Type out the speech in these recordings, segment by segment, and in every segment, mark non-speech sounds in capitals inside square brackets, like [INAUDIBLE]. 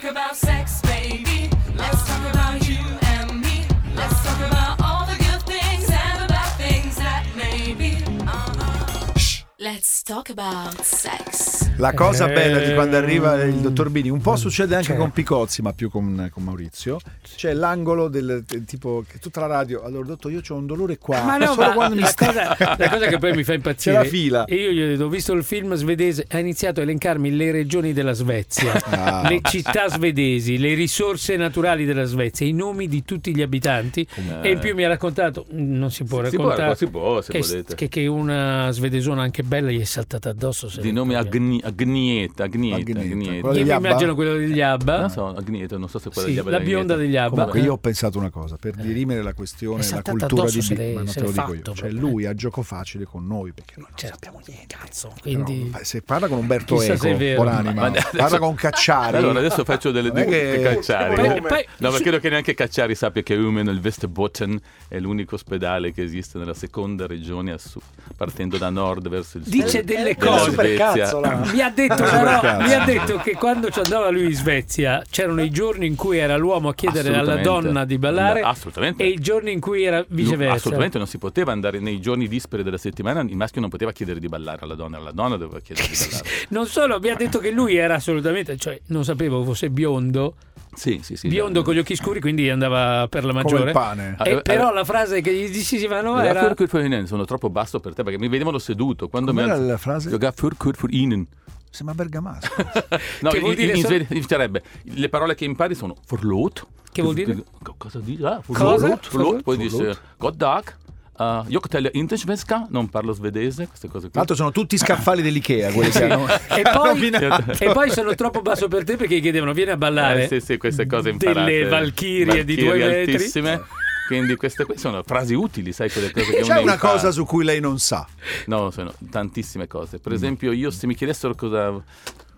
talk about sex, baby. Let's talk about you Let's talk about sex. La cosa Eh. bella di quando arriva il dottor Bini, un po' succede anche con Picozzi, ma più con, con Maurizio. C'è l'angolo del del tipo che tutta la radio. Allora, dottor, io ho un dolore qua. Ma no, solo ma quando mi la, sta. cosa, la cosa che poi mi fa impazzire [LAUGHS] C'è la fila. E io gli ho detto, ho visto il film svedese, ha iniziato a elencarmi le regioni della Svezia, [LAUGHS] Ah. le città svedesi, le risorse naturali della Svezia, i nomi di tutti gli abitanti e in più mi ha raccontato, non si può Si può, raccontare, si può, se che, volete. che, che una svedesona anche bella gli è saltata addosso. Di nome. Agni- Agnieta, Agnieta, Agnieta. Agnieta. Quello Io mi Abba? immagino quello degli Abba. Non so, Agnieta, non so se quella Sì, degli Abba la bionda Agnieta. degli Abba. Comunque io ho pensato una cosa, per dirimere la questione, la cultura di l'è- ma non te lo dico fatto io. Cioè proprio. lui a gioco facile con noi, perché noi non Certo. sappiamo niente. Cazzo, Però, quindi... se parla con Umberto Chissà Eco, buonanima, parla con Cacciari. Allora adesso faccio delle che- Cacciari. No, ma credo che neanche Cacciari sappia che Umen, il Westbotten, è l'unico ospedale che esiste nella seconda regione a sud, partendo da nord verso il. Dice delle cose. [LAUGHS] Mi ha, detto, però, mi ha detto che quando ci andava lui in Svezia c'erano i giorni in cui era l'uomo a chiedere alla donna di ballare Assolutamente. e i giorni in cui era viceversa. Assolutamente non si poteva andare nei giorni disperi della settimana, il maschio non poteva chiedere di ballare alla donna, la donna doveva chiedere di [LAUGHS] ballare. Non solo, mi ha detto che lui era assolutamente, cioè non sapevo fosse biondo, Sì, sì, sì. biondo con gli occhi scuri, quindi andava per la come maggiore. il pane. E però eh, la frase che gli dicevano era sono troppo basso per te perché mi vedevano seduto. Quando mi Com'era alzo- la frase? Sembra bergamasco. [LAUGHS] No, Che vuol in, dire in so- svede- dicerebbe, le parole che impari sono verloot. Che vuol dire? Co- Cosa dice? Ah, Cosa? verloot, verloot. Poi dice God dag. Uh, jag talar inte svenska, non parlo svedese, queste cose qui. Tra l'altro sono tutti scaffali dell'Ikea quelli che hanno, e poi, e poi sono troppo basso per te perché gli chiedevano vieni a ballare Eh, sì, sì, queste cose imparate. delle valchirie di due metri altissime. Quindi queste qui sono frasi utili, sai, quelle cose che C'è una impara. cosa su cui lei non sa. No, sono tantissime cose. Per esempio, io se mi chiedessero cosa,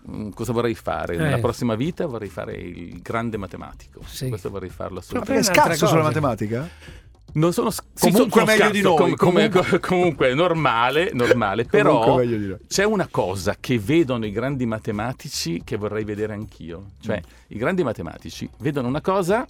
mm, cosa vorrei fare nella Eh. prossima vita, vorrei fare il grande matematico. Sì. Questo vorrei farlo Ma assolutamente. perché è scarso sulla matematica? Non sono s- Comunque sono meglio di scarso, noi, com- come- [LAUGHS] comunque normale, normale. [LAUGHS] però Comunque di c'è una cosa che vedono i grandi matematici che vorrei vedere anch'io. Cioè, Mm. i grandi matematici vedono una cosa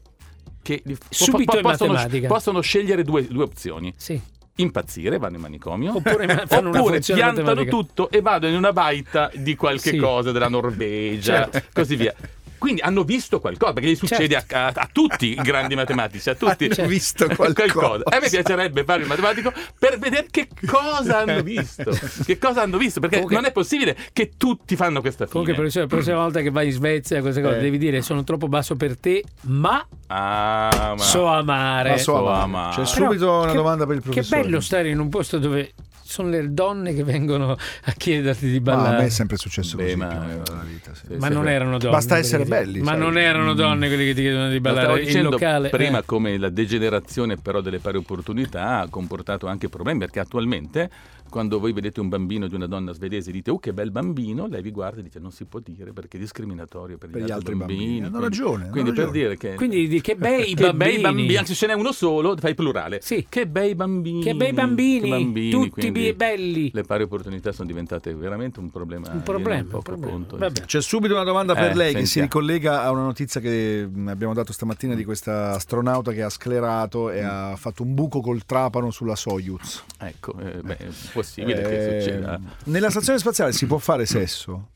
che li- po- Subito in possono, possono scegliere due, due opzioni. sì. Impazzire, vanno in manicomio. Oppure [LAUGHS] Oppure piantano matematica. tutto e vado in una baita di qualche Sì. cosa della Norvegia, Certo. così via. Quindi hanno visto qualcosa, perché gli succede Certo. a, a- a tutti i grandi matematici, a tutti. Hanno visto qualcosa. A me piacerebbe fare il matematico per vedere che cosa hanno visto. Che cosa hanno visto, perché Comunque- non è possibile che tutti fanno questa fine. Comunque, professore, la prossima volta che vai in Svezia, queste cose, Eh. devi dire sono troppo basso per te, ma Ah, ma... so amare. Ma so so amare. amare. C'è Però subito una che- domanda per il Che professore. bello stare in un posto dove sono le donne che vengono a chiederti di Ma ballare. a me è sempre successo Beh, così ma- nella vita. sì. Ma non erano donne. Basta essere belli, Ma sai. non erano donne quelli che ti chiedono di stavo ballare in dicendo locale. prima eh. come la degenerazione però delle pari opportunità ha comportato anche problemi perché attualmente quando voi vedete un bambino di una donna svedese e dite oh che bel bambino lei vi guarda e dice non si può dire perché è discriminatorio per, Per gli, altri bambini, Hanno quindi, ragione, hanno quindi per ragione. dire che Quindi di che bei [LAUGHS] che bambini. bei bambini se ce n'è uno solo fai plurale Sì. che bei bambini Che bei bambini, che bambini, tutti quindi be- belli. le pari opportunità sono diventate veramente un problema Un problema, un problema. conto, Vabbè. C'è subito una domanda per Eh, lei che si sentiamo. ricollega a una notizia che mh, abbiamo dato stamattina di questa astronauta che ha sclerato e ha fatto un buco col trapano sulla Soyuz. ecco eh, beh, è possibile che Eh, succeda Nella stazione spaziale si può fare sesso?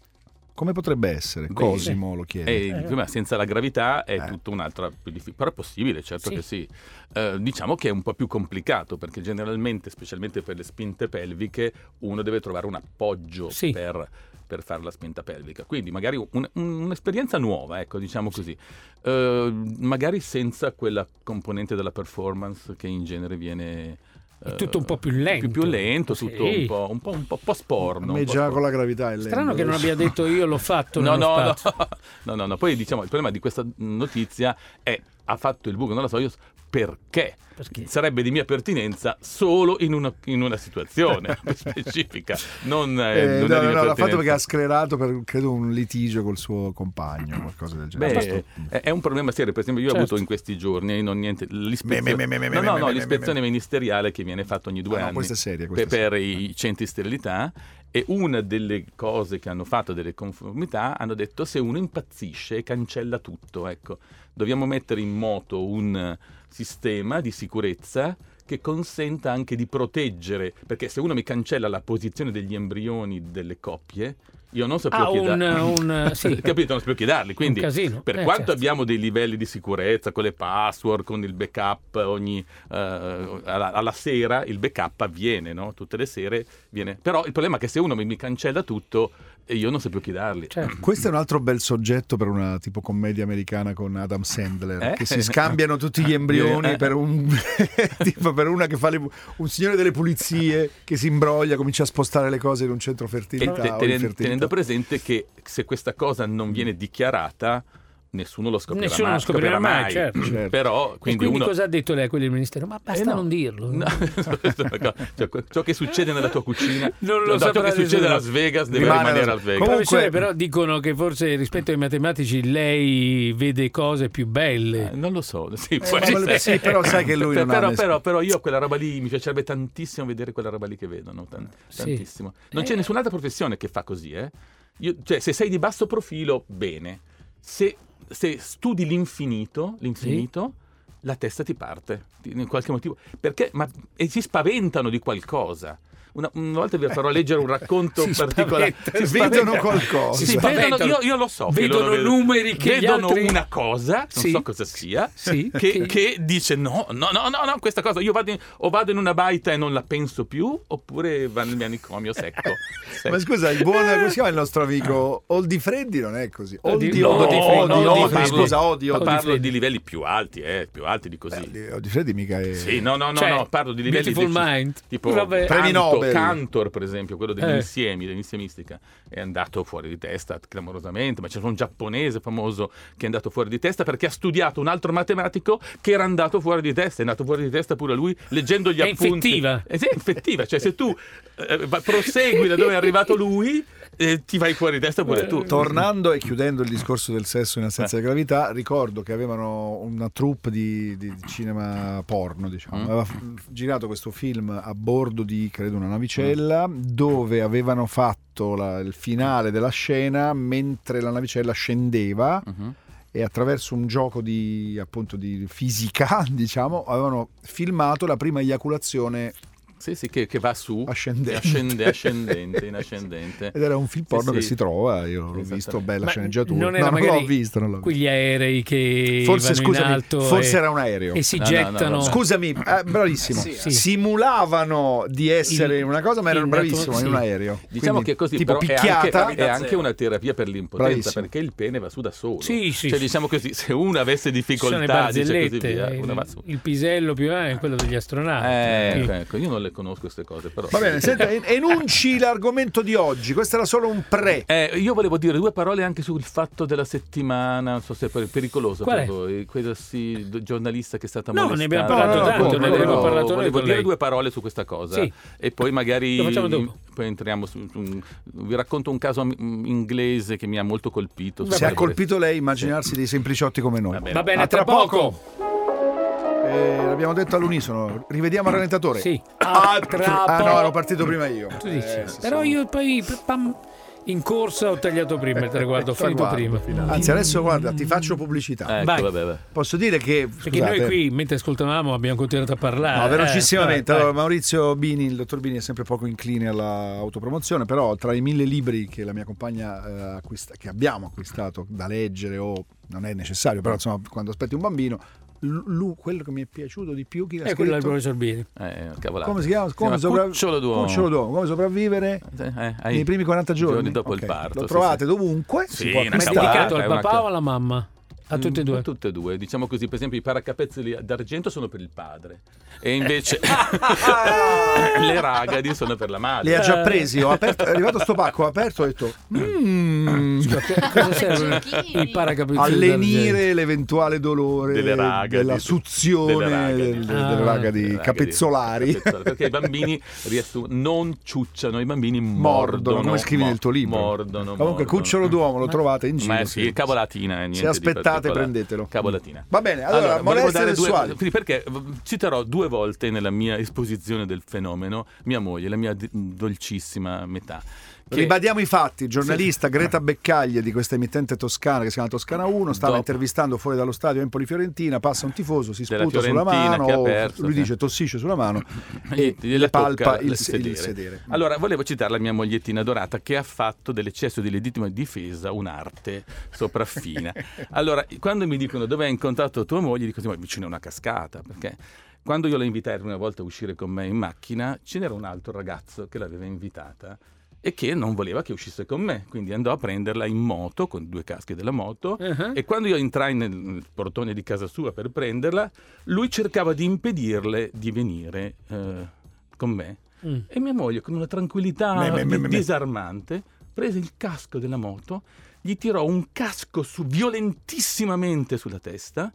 Come potrebbe essere? Beh, Cosimo lo chiede. E insomma, senza la gravità è Eh. tutto un'altra più difficile, però è possibile, certo Sì. che sì. Eh, diciamo che è un po' più complicato perché generalmente, specialmente per le spinte pelviche, uno deve trovare un appoggio Sì. per, per fare la spinta pelvica. Quindi magari un- un- un'esperienza nuova, ecco, diciamo così. Eh, magari senza quella componente della performance che in genere viene... È eh, tutto un po' più lento. Più, più lento, tutto Sì. un po', un po', un po' me un po' già porno. con la gravità è lento. Strano che non abbia detto io l'ho fatto No, no, no, [LAUGHS] no, no, no. Poi diciamo il problema di questa notizia è ha fatto il buco nella Soyuz perché? Perché? Sarebbe di mia pertinenza solo in una, in una situazione [LAUGHS] [LAUGHS] specifica, non, eh, Eh, non è no, di no, mia no, l'ha fatto perché ha sclerato per credo un litigio col suo compagno, qualcosa del genere. Beh, è, è un problema serio. Per esempio, io ho Certo. avuto in questi giorni non niente, l'ispezione, Me, me, me, no, no, ministeriale che viene fatta ogni due Ah, no, anni seria, per, per i centri sterilità. E una delle cose che hanno fatto, delle conformità, hanno detto se uno impazzisce cancella tutto. Ecco, dobbiamo mettere in moto un sistema di sicurezza che consenta anche di proteggere, perché se uno mi cancella la posizione degli embrioni delle coppie, io non so più Ah, chi un, [LAUGHS] darli. un sì. Capito? Non so più chi darli. Quindi, casino. per Eh, quanto certo. abbiamo dei livelli di sicurezza con le password, con il backup ogni eh, alla, alla sera, il backup avviene, no? Tutte le sere viene. Però il problema è che se uno mi, mi cancella tutto, e io non so più chi darli. Certo. [CLEARS THROAT] Questo è un altro bel soggetto per una tipo commedia americana con Adam Sandler, Eh? che si scambiano tutti gli embrioni Eh. per, un, [LAUGHS] tipo per una che fa le- un signore delle pulizie che si imbroglia, comincia a spostare le cose in un centro E fertilità. te- o tenen- infertilità. tenendo presente che se questa cosa non viene dichiarata, nessuno lo scoprirà Nessuno mai. lo scoprirà mai, certo. Certo. Però, E quindi, quindi uno... cosa ha detto lei a quelli del ministero? Ma basta Eh, no. non dirlo. No, [LAUGHS] cioè, ciò che succede nella tua cucina, [LAUGHS] Non lo no, ciò che succede a. Las Vegas deve Rimane rimanere a Las Vegas. Comunque- Professore, però dicono che forse rispetto ai matematici lei vede cose più belle. Eh, non lo so, [LAUGHS] sì, volevo- sì, però sai che lui non ha però, nessun- però, però io quella roba lì mi piacerebbe tantissimo vedere quella roba lì che vedono, tan- Sì. tantissimo. Non Eh. c'è nessun'altra professione che fa così, eh. Io- cioè, se sei di basso profilo, bene. Se, se studi l'infinito, l'infinito, la testa ti parte, in qualche motivo. Perché? Ma, e si spaventano di qualcosa. Una, una volta vi farò leggere un racconto [LAUGHS] Si particolare. Si Vedono qualcosa. Si vedono- io, io lo so. Vedono loro numeri che vedono altri- una cosa, non Sì. so cosa sia, Sì, che, che- che dice no, no, no, no, no, questa cosa io vado in, o vado in una baita e non la penso più, oppure va nel manicomio secco. [LAUGHS] Secco. Ma scusa, il buon, come si chiama il nostro amico? Oldi Freddi non è così. Oldi, Oldi- Oldi, no, Freddi, no, no, Freddi. scusa, Odi, Ma Oldi. parlo Freddi. di livelli più alti, eh, più alti di così. Beh, Oldi Freddi mica è... Sì, no, no, no, Cioè, no, parlo di livelli Beautiful deci- Mind. tipo Vabbè. Premi Cantor, Cantor, per esempio, quello degli Eh. insiemi, dell'insimistica, è andato fuori di testa clamorosamente, ma c'è un giapponese famoso che è andato fuori di testa perché ha studiato un altro matematico che era andato fuori di testa, è andato fuori di testa pure lui leggendo gli È appunti. infettiva. Eh sì, è infettiva, cioè se tu eh, prosegui da dove è arrivato lui, eh, ti vai fuori di testa pure tu. Tornando e chiudendo il discorso del sesso in assenza Eh. di gravità, ricordo che avevano una troupe di, di cinema porno, diciamo. Mm. Aveva f- girato questo film a bordo di, credo, una navicella, dove avevano fatto la- il finale della scena mentre la navicella scendeva Mhm. e attraverso un gioco di, appunto, di fisica, [LAUGHS] diciamo, avevano filmato la prima eiaculazione Sì, sì, che, che va su, ascendente. ascende- ascendente, in ascendente. Ed era un film porno sì. che si trova, io l'ho visto, bella Ma sceneggiatura. non no, era non magari l'ho visto, non l'ho visto. Quegli aerei che Forse, vanno scusami, in alto forse e, era un aereo. e si No, no, no, gettano. vabbè. Scusami, eh, bravissimo. Sì, sì. Simulavano di essere Il- una cosa, ma erano bravissimo in un aereo. Diciamo Quindi, che così tipo però è picchiata. anche, è anche una terapia per l'impotenza Bravissimo. perché il pene va su da solo. Sì, sì, Cioè, diciamo così, se uno avesse difficoltà, dice così via, il, uno va su. il pisello più è quello degli astronauti. Eh, ecco, ecco, io non le conosco queste cose, però. Va bene, senta, en- enunci [LAUGHS] l'argomento di oggi. Questo era solo un pre. Eh, io volevo dire due parole anche sul fatto della settimana, non so se è pericoloso Qual per è? voi, quello sì, giornalista che è stata No, molestata. ne abbiamo parlato No, tanto, no, ne abbiamo parlato noi Volevo dire lei. due parole su questa cosa Sì. e poi magari Lo facciamo dopo. poi entriamo su, su vi racconto un caso inglese che mi ha molto colpito. Se ha colpito lei, immaginarsi dei sempliciotti come noi. Va bene. Va bene, A tra poco. Eh, l'abbiamo detto all'unisono. Rivediamo il rallentatore. Sì. Ah, tra ah, no, ero partito prima io. Tu dici. Eh, sì, Però sì. io poi pam, in corsa ho tagliato prima il traguardo, ho [LAUGHS] finito Traguardo, prima. Anzi, adesso guarda, ti faccio pubblicità. Ecco, Vai. vabbè, vabbè. Posso dire che. Perché scusate, noi qui, mentre ascoltavamo, abbiamo continuato a parlare. No, velocissimamente. Eh, vai, Allora, Maurizio Bini, il dottor Bini è sempre poco incline all'autopromozione, però tra i mille libri che la mia compagna eh, acquista- che abbiamo acquistato da leggere o non è necessario, però insomma quando aspetti un bambino, l- lu- quello che mi è piaciuto di più chi l'ha vai. È quello del professor Bini. Eh. Come si chiama? Come, Si chiama Cucciolo d'uomo. Cucciolo d'uomo. Come sopravvivere Eh, ai nei primi 40 giorni? dopo il Ok. parto. Lo trovate sì. dovunque. Sì, si può Ma è dedicato al papà o alla mamma? A tutte e Mm, due. Tutte e due. Diciamo così, per esempio, i paracapezzoli d'argento sono per il padre. E invece [LAUGHS] le ragadi sono per la madre. Li ha già Eh. presi, ho aperto, è arrivato sto pacco, ho aperto e ho detto "Mm". Cosa serve il allenire l'eventuale dolore Delle ragadi. della suzione Delle ragadi. del- delle Ah. ragadi Le ragadi- capezzolari. capezzolari, Perché i bambini riassu- non ciucciano, i bambini Mordono, mordono. come scrivi mo- nel tuo libro. Mordono. Comunque, mordono. Cucciolo d'uomo lo trovate in giro. Ma sì, cavolatina. eh, niente Se aspettate la prendetelo. Cavolatina. Va bene, allora, volevo molestie due- sessuali. sì, perché citerò due volte nella mia esposizione del fenomeno mia moglie, la mia dolcissima metà. Che- Ribadiamo i fatti, giornalista Greta Beccaglie di questa emittente toscana che si chiama Toscana 1, stava Dopo. intervistando fuori dallo stadio Empoli Fiorentina, passa un tifoso, si sputa sulla mano, perso, lui sì. dice tossisce sulla mano [LAUGHS] e Gliela le palpa il, il il sedere. sedere. Allora, volevo citare la mia mogliettina adorata che ha fatto dell'eccesso di legittima difesa un'arte sopraffina. [LAUGHS] allora, quando mi dicono dove hai incontrato tua moglie, dico sì, ma vicino a una cascata, perché quando io la invitai una volta a uscire con me in macchina, ce n'era un altro ragazzo che l'aveva invitata e che non voleva che uscisse con me, quindi andò a prenderla in moto con due casche della moto Uh-huh. e quando io entrai nel, portone di casa sua per prenderla, lui cercava di impedirle di venire eh, con me. Mm. E mia moglie, con una tranquillità Me, me, me. disarmante, prese il casco della moto, gli tirò un casco su, violentissimamente sulla testa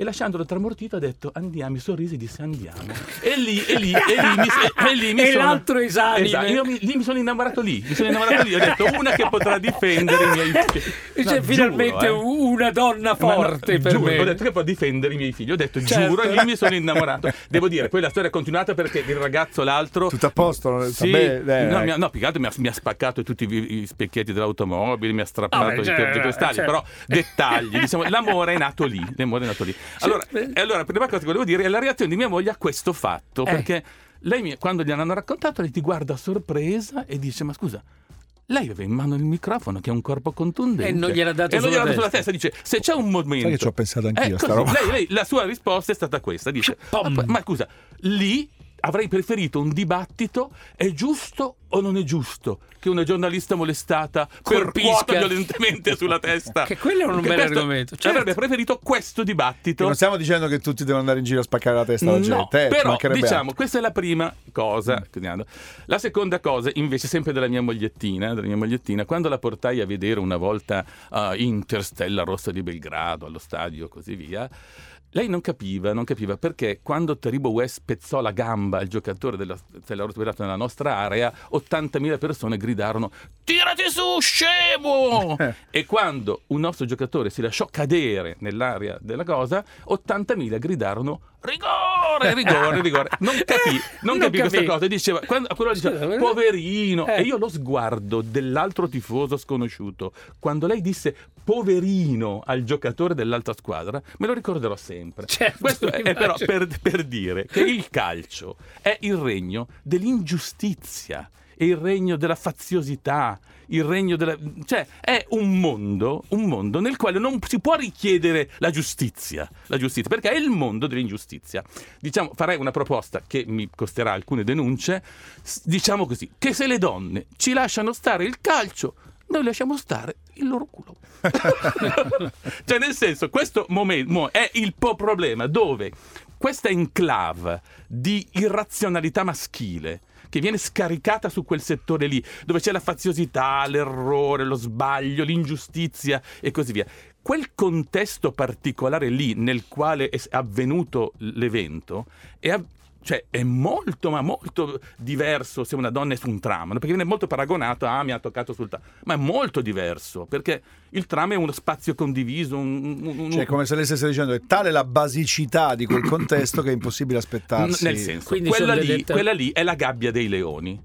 e lasciandolo tramortito ha detto andiamo, mi sorrise e disse andiamo. E lì, e lì, e lì mi, e lì mi [LAUGHS] E sono... l'altro esanime. Esatto, io mi, lì mi sono innamorato lì, mi sono innamorato lì, ho detto una che potrà difendere i miei figli. [LAUGHS] C'è No, finalmente giuro, eh. una donna Ma no, forte per giuro, me. Ho detto che può difendere i miei figli. Ho detto Certo. giuro, e lì mi sono innamorato. Devo dire, poi la storia è continuata perché il ragazzo, l'altro. Tutto a posto? Sì, Vabbè, eh, no, mi ha, no, più che altro mi ha, mi ha spaccato tutti i, i specchietti dell'automobile, mi ha strappato Ah, beh, i certo, tergicristali, certo. però dettagli, diciamo, l'amore è nato lì, l'amore è nato lì. Allora, e allora, la prima cosa che volevo dire è la reazione di mia moglie a questo fatto, Eh. perché lei mi- quando gli hanno raccontato, lei ti guarda sorpresa e dice, ma scusa, lei aveva in mano il microfono che è un corpo contundente. E non gliel'ha dato sulla gliel'ha dato sulla testa. testa. Dice, se c'è un momento... Sai che ci ho pensato anch'io a Eh, sta così, roba? lei- lei- la sua risposta è stata questa. Dice, ma, ma scusa, lì avrei preferito un dibattito, è giusto o non è giusto che una giornalista molestata Colpisca. violentemente sulla [LAUGHS] testa? Che quello è un Che bel argomento, certo. Avrebbe preferito questo Che dibattito. non stiamo dicendo che tutti devono andare in giro a spaccare la testa alla No, gente, eh, però diciamo, altro. questa è la prima cosa. La seconda cosa, invece, sempre della mia mogliettina, della mia mogliettina, quando la portai a vedere una volta a Interstella Rossa di Belgrado, allo stadio, così via. Lei non capiva, non capiva perché quando Taribo West spezzò la gamba al giocatore della Stella Belgrado nella nostra area, 80.000 persone gridarono tirati su, scemo! [LAUGHS] e quando un nostro giocatore si lasciò cadere nell'area della cosa, 80.000 gridarono rigore, rigore, [LAUGHS] rigore. Non capì, non, Non capì questa capì. cosa. Diceva, quando, quello diceva, Scusa, poverino. Eh. E io lo sguardo dell'altro tifoso sconosciuto, quando lei disse poverino al giocatore dell'altra squadra, me lo ricorderò sempre. Certo, [LAUGHS] Questo è, però per, per dire che il calcio è il regno dell'ingiustizia. È il regno della faziosità, il regno della... cioè è un mondo, un mondo nel quale non si può richiedere la giustizia, la giustizia, perché è il mondo dell'ingiustizia. Diciamo, farei una proposta che mi costerà alcune denunce, diciamo così, che se le donne ci lasciano stare il calcio, noi lasciamo stare il loro culo. [LAUGHS] cioè, nel senso, questo momento mo- è il po' problema dove questa enclave di irrazionalità maschile che viene scaricata su quel settore lì, dove c'è la faziosità, l'errore, lo sbaglio, l'ingiustizia e così via. Quel contesto particolare lì nel quale è avvenuto l'evento è, cioè, è molto, ma molto diverso se una donna è su un tram, perché viene molto paragonato a ah, mi ha toccato sul tram, ma è molto diverso perché il tram è uno spazio condiviso, un, un- un- Cioè, come se lei stesse dicendo, è tale la basicità di quel contesto che è impossibile aspettarsi. nel senso, quella lì, delle- quella lì è la gabbia dei leoni.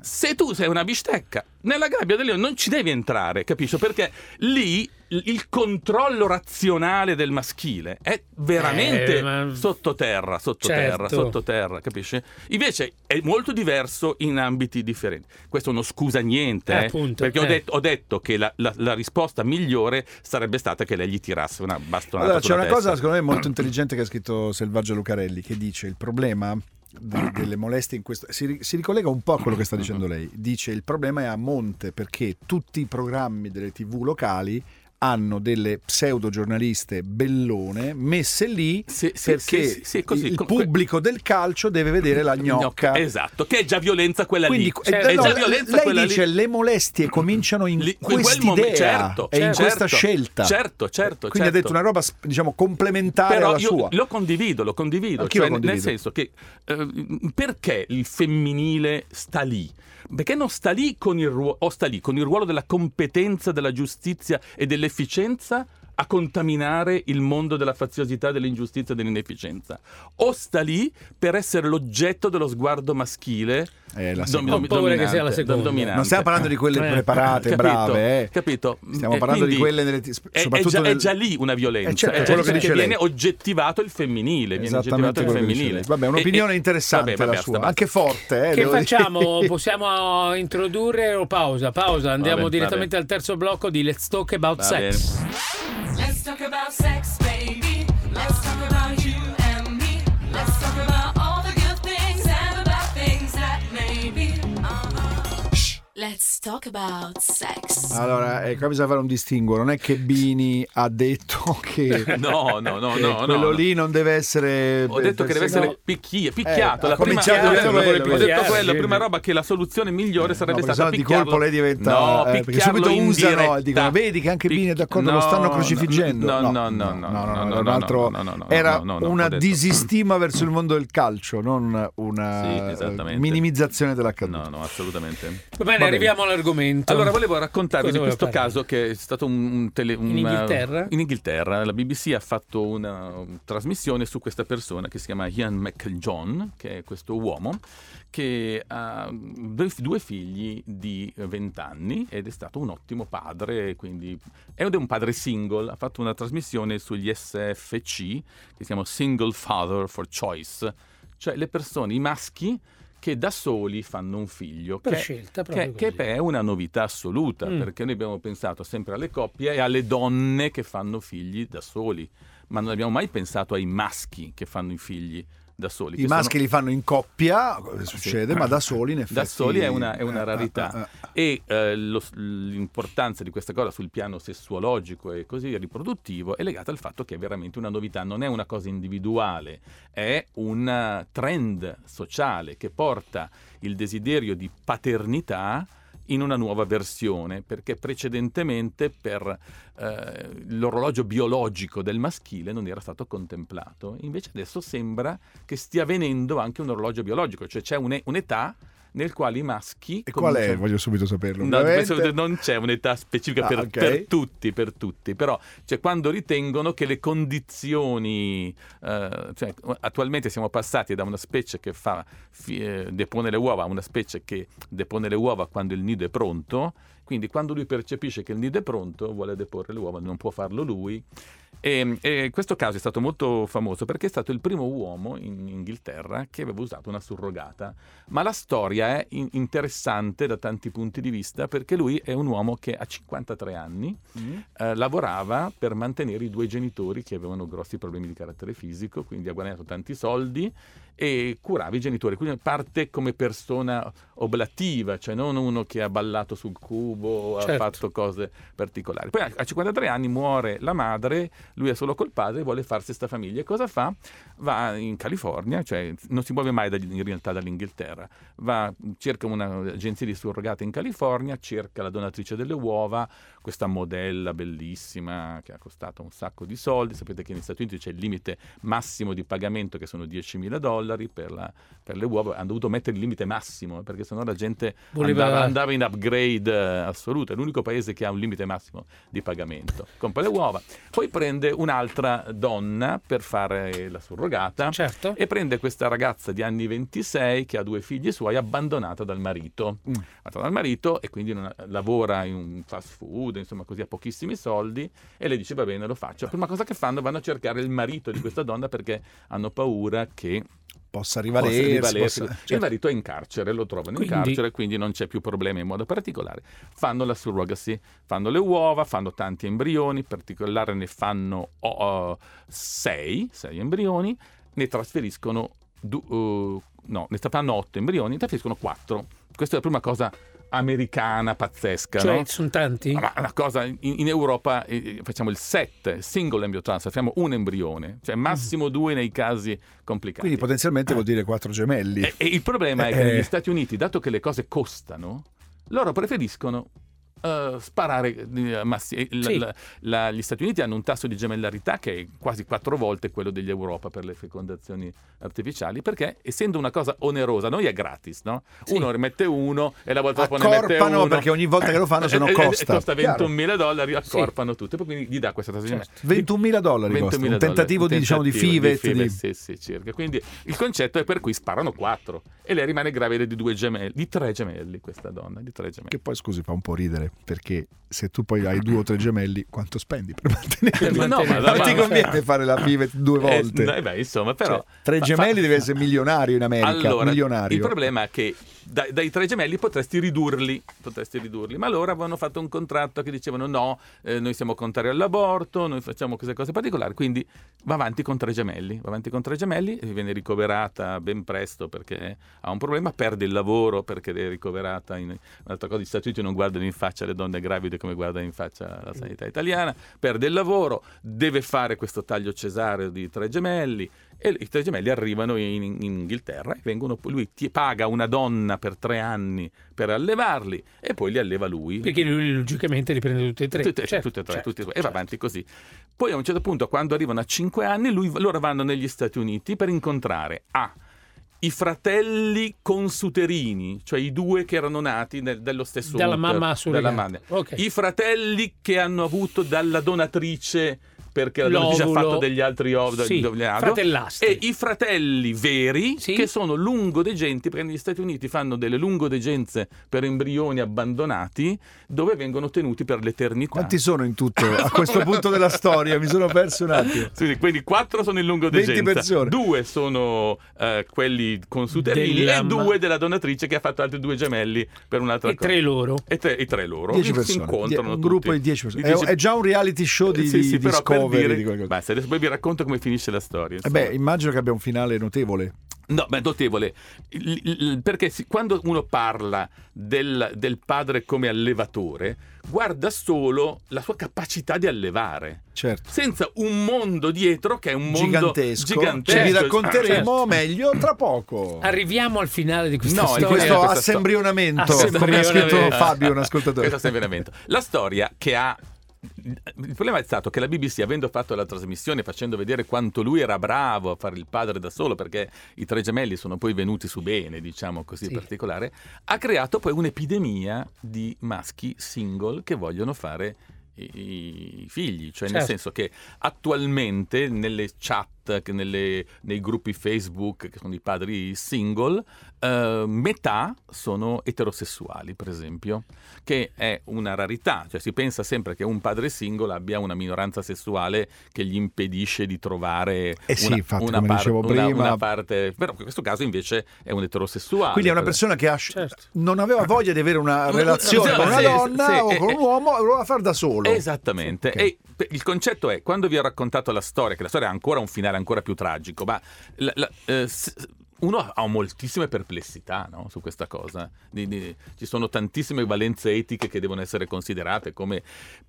Se tu sei una bistecca, nella gabbia dei leoni non ci devi entrare, capisci? Perché lì il controllo razionale del maschile è veramente Eh, ma- sottoterra, sottoterra, Certo. sottoterra, capisci? Invece è molto diverso in ambiti differenti. Questo non scusa niente, Eh, eh, appunto, perché ho, eh. detto, ho detto che la, la- la risposta migliore sarebbe stata che lei gli tirasse una bastonata Allora, c'è una testa. cosa secondo me molto intelligente che ha scritto Selvaggio Lucarelli che dice il problema de- delle molestie in questo si, si ricollega un po' a quello che sta dicendo lei. Dice il problema è a monte perché tutti i programmi delle tv locali hanno delle pseudo giornaliste bellone messe lì Sì, perché sì, sì, sì, così, il pubblico del calcio deve vedere la gnocca Esatto, che è già violenza quella quindi lì. eh, è no, già violenza lei quella dice lì. le molestie cominciano in Lì- in quest'idea momento- certo, e in certo, questa scelta Certo, certo. quindi ha certo. detto una roba diciamo complementare Però alla sua lo condivido, lo condivido. Cioè, lo condivido. Nel senso che eh, perché il femminile sta lì? Perché non sta lì con il ruolo, o sta lì con il ruolo della competenza, della giustizia e dell'efficienza a contaminare il mondo della faziosità, dell'ingiustizia e dell'inefficienza. O sta lì per essere l'oggetto dello sguardo maschile. Eh, la dom- seconda. Ho paura che sia la dominante, seconda. dominante. Non stiamo parlando di quelle Eh, preparate, Capito, brave, eh. capito. Stiamo parlando di quelle nelle- è- soprattutto è, già, nel- è già lì una violenza, Eh, certo, è quello che dice viene lei. oggettivato il femminile, viene oggettivato il femminile. Vabbè, un'opinione E- interessante vabbè, la basta, sua, basta. anche forte. Eh, Che dire. facciamo? [LAUGHS] Possiamo introdurre o pausa? Pausa, andiamo bene, direttamente al terzo blocco di Let's Talk About Va Sex. Talk about sex, baby. Let's talk about Allora, eh, qua bisogna fare un distinguo. Non è che Bini ha detto che, No, no, no, che no, quello no. lì non deve essere. Ho detto che deve essere picchi- picchiato. Eh, la prima, detto- quello, ho detto quello, quello, quello. la prima roba che la soluzione migliore sarebbe No, stata di picchiarlo. colpo lei diventa. no, eh, perché subito usano e dicono: Vedi che anche Bini è d'accordo, No, lo stanno no, crocifiggendo. No, no, no, no, no, no, no, era no, un no, altro- no, no, no, era no, no, no, una disistima verso il mondo del calcio, non una eh, minimizzazione dell'accaduto. No, no, assolutamente. Va bene, bene. arriviamo all'argomento. Allora, volevo raccontarvi Cosa di questo voleva caso che è stato un, un tele- In un- Inghilterra? In Inghilterra, la BBC ha fatto una trasmissione su questa persona che si chiama Ian McJohn, che è questo uomo che ha due, due figli di 20 anni ed è stato un ottimo padre, quindi è un padre single, ha fatto una trasmissione sugli SFC che si chiama Single Father for Choice, cioè le persone, i maschi che da soli fanno un figlio. Per che- scelta, proprio che, che è una novità assoluta, Mm. perché noi abbiamo pensato sempre alle coppie e alle donne che fanno figli da soli, ma non abbiamo mai pensato ai maschi che fanno i figli da soli. I maschi sono- li fanno in coppia, come succede, ma da [LAUGHS] soli in effetti. da soli è una, è una Eh, rarità. eh, eh. E eh, lo- l'importanza di questa cosa sul piano sessuologico e così riproduttivo è legata al fatto che è veramente una novità, non è una cosa individuale, è un eh, trend sociale che porta il desiderio di paternità in una nuova versione, perché precedentemente per eh, l'orologio biologico del maschile non era stato contemplato. Invece adesso sembra che stia avvenendo anche un orologio biologico, cioè c'è un'e- un'età nel quale i maschi... E qual è? Voglio subito saperlo. No, non c'è un'età specifica Ah, per, ok. per tutti, per tutti, però cioè, quando ritengono che le condizioni, eh, cioè, attualmente siamo passati da una specie che fa, eh, depone le uova a una specie che depone le uova quando il nido è pronto, quindi quando lui percepisce che il nido è pronto vuole deporre le uova, non può farlo lui. E, e questo caso è stato molto famoso perché è stato il primo uomo in Inghilterra che aveva usato una surrogata. Ma la storia è in- interessante da tanti punti di vista perché lui è un uomo che a 53 anni Mm. eh, lavorava per mantenere i due genitori che avevano grossi problemi di carattere fisico, quindi ha guadagnato tanti soldi e curava i genitori. Quindi parte come persona oblativa, cioè non uno che ha ballato sul cubo, ha Certo. fatto cose particolari. Poi a a 53 anni muore la madre, lui è solo col padre e vuole farsi questa famiglia. E cosa fa? Va in California, cioè non si muove mai da- in realtà dall'Inghilterra, va, cerca un'agenzia di surrogate in California, cerca la donatrice delle uova, questa modella bellissima che ha costato un sacco di soldi. Sapete che negli Stati Uniti c'è il limite massimo di pagamento che sono 10.000 dollari per, la- per le uova. Hanno dovuto mettere il limite massimo perché sennò la gente Voleva- andava, andava in upgrade eh, assoluto. È l'unico paese che ha un limite massimo di pagamento. Compra le uova, poi prende un'altra donna per fare la surrogata Certo. e prende questa ragazza di anni 26 che ha due figli suoi abbandonata dal marito. Mm. Abbandonata dal marito e quindi non- lavora in un fast food, insomma così ha pochissimi soldi e lei dice va bene lo faccio. La prima cosa che fanno vanno a cercare il marito di questa donna perché hanno paura che Possa possa rivalersi. rivalersi. possa- Il certo. marito è in carcere, lo trovano in Quindi- carcere, quindi non c'è più problema in modo particolare. Fanno la surrogacy, fanno le uova, fanno tanti embrioni, in particolare ne fanno oh, oh, sei, sei embrioni, ne trasferiscono, du- uh, no, ne fanno otto embrioni, ne trasferiscono quattro. Questa è la prima cosa americana pazzesca, Cioè, no? sono tanti? Ma una cosa, in, in Europa eh, facciamo il set, single embryo transfer, facciamo un embrione, cioè massimo due nei casi complicati. Quindi potenzialmente vuol dire quattro gemelli. E, e il problema è che Eh. negli Stati Uniti, dato che le cose costano, loro preferiscono eh, sparare eh, massi- Sì. la- la- gli Stati Uniti hanno un tasso di gemellarità che è quasi quattro volte quello degli Europa per le fecondazioni artificiali perché essendo una cosa onerosa noi è gratis no? Sì. uno rimette uno e la volta dopo ne mette Accorpano uno perché ogni volta che lo fanno se [LAUGHS] no Eh, eh, costa. costa Chiaro. 21 mila dollari accorpano tutte poi quindi gli dà questa tassa di Certo. 21.000 dollari costa, 20.000 un tentativo di, diciamo, di. Fivet, di- sì, sì, circa. Quindi il concetto è per cui sparano quattro e lei rimane gravida di due gemelli, di tre gemelli questa donna, di tre gemelli. Che poi scusi fa un po' ridere perché se tu poi hai due o tre gemelli quanto spendi per [LAUGHS] mantenerli? Per No, ma- mantenere- non ma- ti ma- conviene fare la FIVET due Eh, volte. eh beh, insomma, però Cioè, tre gemelli fa- deve essere milionario in America, Allora, milionario. il problema è che dai, dai tre gemelli potresti ridurli, potresti ridurli, ma loro avevano fatto un contratto che dicevano no, eh, noi siamo contrari all'aborto, noi facciamo queste cose particolari, quindi va avanti con tre gemelli, va avanti con tre gemelli e viene ricoverata ben presto perché ha un problema, perde il lavoro perché è ricoverata in un'altra cosa, gli Stati Uniti non guardano in faccia le donne gravide come guardano in faccia la sanità italiana, perde il lavoro, deve fare questo taglio cesareo di tre gemelli e i tre gemelli arrivano in, in Inghilterra e vengono, lui ti paga una donna per tre anni per allevarli e poi li alleva lui. Perché lui logicamente li prende tutti e tre. Tutte, Certo, tutte e tre, certo, tutti e tre, e certo. va avanti così. Poi a un certo punto, quando arrivano a cinque anni, lui- loro vanno negli Stati Uniti per incontrare A. I fratelli consuterini, cioè i due che erano nati nel- dello stesso Dalla utero, mamma surrogata. dalla mamma. Ok. I fratelli che hanno avuto dalla donatrice perché la donatrice ha L'ovulo. fatto degli altri ov- Sì, e i fratelli veri Sì. che sono lungodegenti perché negli Stati Uniti fanno delle lungodegenze per embrioni abbandonati dove vengono tenuti per l'eternità Quanti sono in tutto a questo punto della storia? Mi sono perso un attimo. Sì, quindi quattro sono in lungodegenza, 20 persone. due sono eh, quelli consuterini Della e due della donatrice che ha fatto altri due gemelli per un'altra E cosa. tre loro. E tre, i tre loro 10 si persone, incontrano Die- un tutti. gruppo di 10 persone. Di dieci- È, è già un reality show di, Sì, di sì, però per Discovery. dire- di qualcosa. Basta, adesso poi vi racconto come finisce la storia. Eh beh, immagino che abbia un finale notevole. No, beh, notevole. Perché si- quando uno parla del, del padre come allevatore, guarda solo la sua capacità di allevare, Certo. senza un mondo dietro che è un mondo Gigantesco. gigantesco. Che vi racconteremo Certo. meglio tra poco. Arriviamo al finale di questa No, storia. questo questa assembrionamento, storia- come ha scritto Assembrionamento. Fabio, un ascoltatore. Questo veramente. La storia che ha. Il problema è stato che la BBC, avendo fatto la trasmissione, facendo vedere quanto lui era bravo a fare il padre da solo, perché i tre gemelli sono poi venuti su bene, diciamo così Sì. particolare, ha creato poi un'epidemia di maschi single che vogliono fare i, i figli, cioè nel Certo. senso che attualmente nelle chat, che nelle- nei gruppi Facebook che sono i padri single, eh, metà sono eterosessuali, per esempio, che è una rarità, cioè si pensa sempre che un padre single abbia una minoranza sessuale che gli impedisce di trovare Eh sì, una, infatti, una come par- una- prima- una parte, però in questo caso invece è un eterosessuale. Quindi è una per- persona che ha Certo. non aveva voglia di avere una [LAUGHS] relazione con una sì, donna sì, o eh, con un eh. uomo, lo voleva fare da solo. Esattamente. Ok. E il concetto è, quando vi ho raccontato la storia, che la storia ha ancora un finale ancora più tragico, ma la- la- eh, uno ha moltissime perplessità no, su questa cosa. Di- di- ci sono tantissime valenze etiche che devono essere considerate come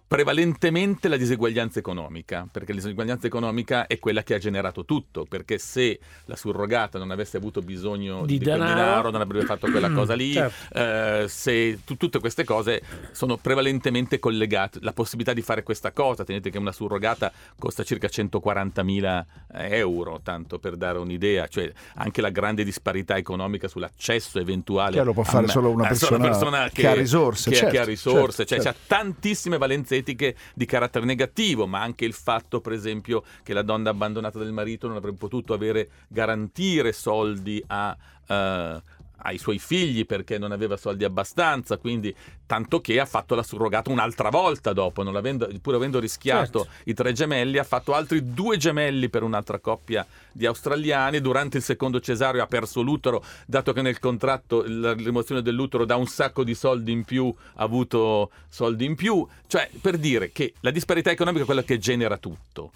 prevalentemente la diseguaglianza economica, perché la diseguaglianza economica è quella che ha generato tutto, perché se la surrogata non avesse avuto bisogno Di di, denaro. denaro, non avrebbe fatto quella cosa lì, Certo. eh, se tu- tutte queste cose sono prevalentemente collegate. La possibilità di fare questa cosa, tenete che una surrogata costa circa 140.000 euro, tanto per dare un'idea, cioè anche la grande disparità economica sull'accesso eventuale. Chiaro, può a fare solo una a solo persona che ha risorse, che, certo, che ha risorse, certo, cioè c'ha tantissime valenze etiche di carattere negativo, ma anche il fatto, per esempio, che la donna abbandonata del marito non avrebbe potuto avere garantire soldi a. eh, ai suoi figli perché non aveva soldi abbastanza, quindi tanto che ha fatto la surrogata un'altra volta dopo, non avendo- pur avendo rischiato Certo. i tre gemelli, ha fatto altri due gemelli per un'altra coppia di australiani. Durante il secondo cesareo ha perso l'utero, dato che nel contratto la rimozione dell'utero dà un sacco di soldi in più, ha avuto soldi in più. Cioè, per dire che la disparità economica è quella che genera tutto.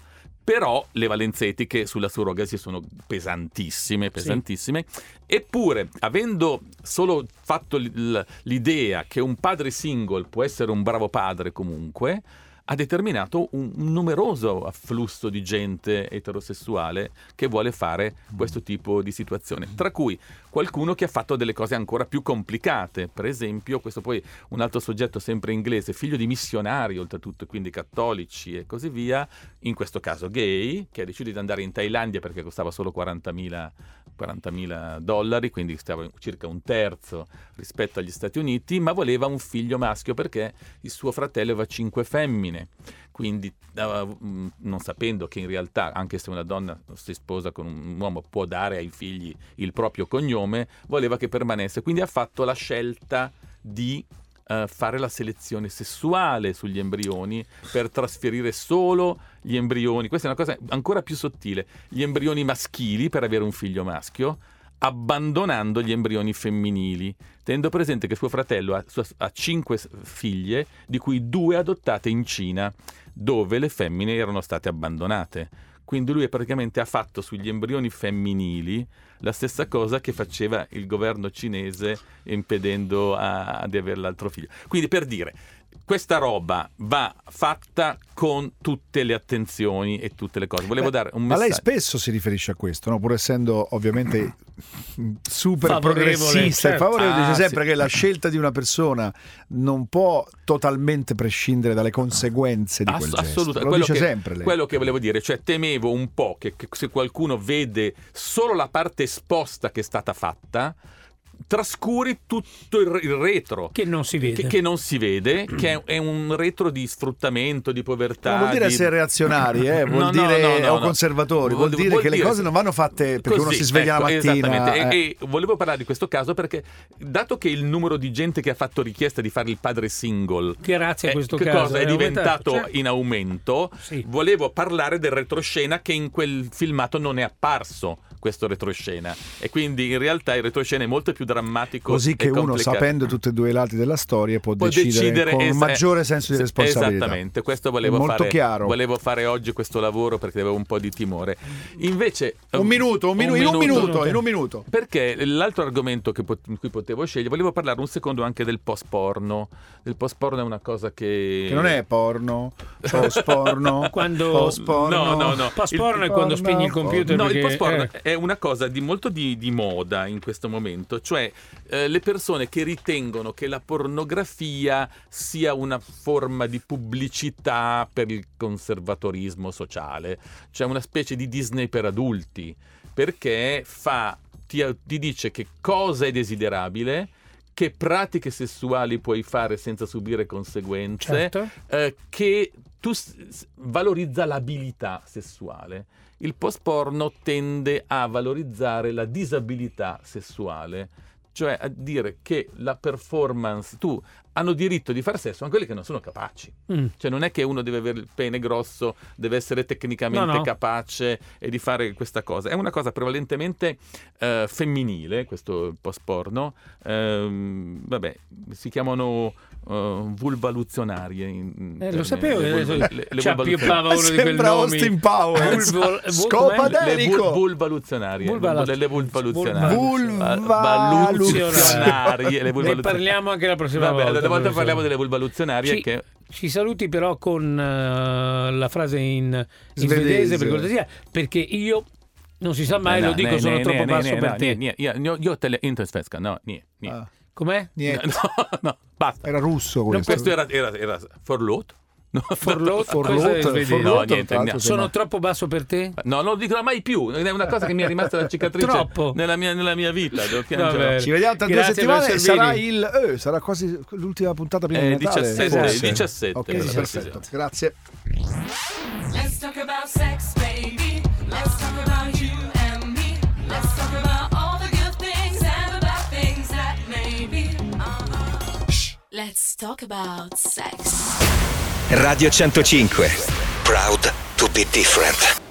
Però le valenze etiche sulla surrogasi sono pesantissime, pesantissime. Eppure, avendo solo fatto l'idea che un padre single può essere un bravo padre comunque, ha determinato un, numeroso afflusso di gente eterosessuale che vuole fare questo tipo di situazione, tra cui qualcuno che ha fatto delle cose ancora più complicate, per esempio questo poi un altro soggetto sempre inglese, figlio di missionari oltretutto, quindi cattolici e così via, in questo caso gay, che ha deciso di andare in Thailandia perché costava solo 40.000, 40.000 dollari, quindi stava circa un terzo rispetto agli Stati Uniti, ma voleva un figlio maschio perché il suo fratello aveva cinque femmine. Quindi, uh, non sapendo che in realtà, anche se una donna si sposa con un uomo, può dare ai figli il proprio cognome, voleva che permanesse. Quindi ha fatto la scelta di uh, fare la selezione sessuale sugli embrioni per trasferire solo gli embrioni. Questa è una cosa ancora più sottile: gli embrioni maschili per avere un figlio maschio abbandonando gli embrioni femminili, tenendo presente che suo fratello ha, ha, cinque figlie, di cui due adottate in Cina, dove le femmine erano state abbandonate. Quindi lui praticamente ha fatto sugli embrioni femminili la stessa cosa che faceva il governo cinese impedendo a, di avere l'altro figlio. Quindi per dire, questa roba va fatta con tutte le attenzioni e tutte le cose. Volevo Beh, dare un messaggio. Ma lei spesso si riferisce a questo, no? pur essendo ovviamente [CLEARS THROAT] super Favorevole, progressista e certo. favorevole, Ah, dice sempre sì. che la scelta di una persona non può totalmente prescindere dalle conseguenze di quel Ass- gesto. assoluta- Lo quello dice che, sempre lei. quello che volevo dire, cioè temevo un po' che, che se qualcuno vede solo la parte esposta che è stata fatta, trascuri tutto il, il retro. Che non si vede. Che, che non si vede, che è, è un retro di sfruttamento, di povertà. Non vuol dire di- essere reazionari, eh, [LAUGHS] vuol No, dire no, no, o no. conservatori, vuol, Vuol- dire vuol che le dire- cose non vanno fatte perché uno Così, si sveglia ecco, la mattina. Esattamente. eh. E, e volevo parlare di questo caso perché, dato che il numero di gente che ha fatto richiesta di fare il padre single Grazie a è- questo che caso, cosa è, è diventato aumentato, certo. in aumento, Sì. volevo parlare del retroscena che in quel filmato non è apparso questo retroscena e quindi in realtà il retroscena è molto più drammatico Così che uno, complicato. sapendo tutti e due i lati della storia, può, Può decidere, decidere con un es- maggiore senso di es- responsabilità. Esattamente, questo volevo molto fare. chiaro. Volevo fare oggi questo lavoro perché avevo un po' di timore. Invece Un minuto, un minu- in un minuto, minuto. in un minuto. perché l'altro argomento che pot- in cui potevo scegliere, volevo parlare un secondo anche del post porno. Il post porno è una cosa che. Che non è porno, post porno, [LAUGHS] Quando- post porno. No, no, no. Post Il- porno è quando porno, spegni il computer. No, il perché- post porno eh, è una cosa di molto di, di moda in questo momento, cioè eh, le persone che ritengono che la pornografia sia una forma di pubblicità per il conservatorismo sociale, cioè una specie di Disney per adulti, perché fa, ti, ti dice che cosa è desiderabile, che pratiche sessuali puoi fare senza subire conseguenze, certo. eh, che tu s- valorizza l'abilità sessuale. Il post porno tende a valorizzare la disabilità sessuale, cioè a dire che la performance, tu hanno diritto di fare sesso anche quelli che non sono capaci. Mm. Cioè non è che uno deve avere il pene grosso, deve essere tecnicamente No, no. capace e di fare questa cosa. È una cosa prevalentemente eh, femminile, questo post porno. Ehm, vabbè, si chiamano eh, vulvaluzionarie. in- in Eh, lo sapevo, le eh, vulva- le- le ci vulvaluzionarie. appioppava uno di nomi. Austin Powers. Vulvol- vul- Scopa Le vul- vulvaluzionarie, Vulvala- le, le vulvaluzionarie. Vulvaluzionarie. le Ne parliamo anche la prossima Vabbè, volta. una volta parliamo delle vulvaluzionarie Ci, che ci saluti però con eh, la frase in, in Svedese. per cortesia, perché io non si sa mai, Eh, lo no, dico, nej, sono nej, troppo nej, basso per no, te. io, te le inte svenska, no, nej. Ah, Com'è? niente. [LAUGHS] No, no, basta. Era russo questo. Questo era, era, era forlot? No, Forlot? [LAUGHS] Forlot, No, niente, l'altro, Sono troppo basso per te? No, non lo dico mai più. È una cosa che mi è rimasta la [LAUGHS] cicatrice Troppo. nella mia, nella mia vita. Devo piangere. Vabbè. Ci vediamo tra due settimane e sarà il eh, sarà quasi l'ultima puntata prima Eh, di Natale. 17, forse. 17, Ok, per la perfetto. precisione. Grazie. Let's talk about sex, baby. Let's talk about sex. Radio 105. Proud to be different.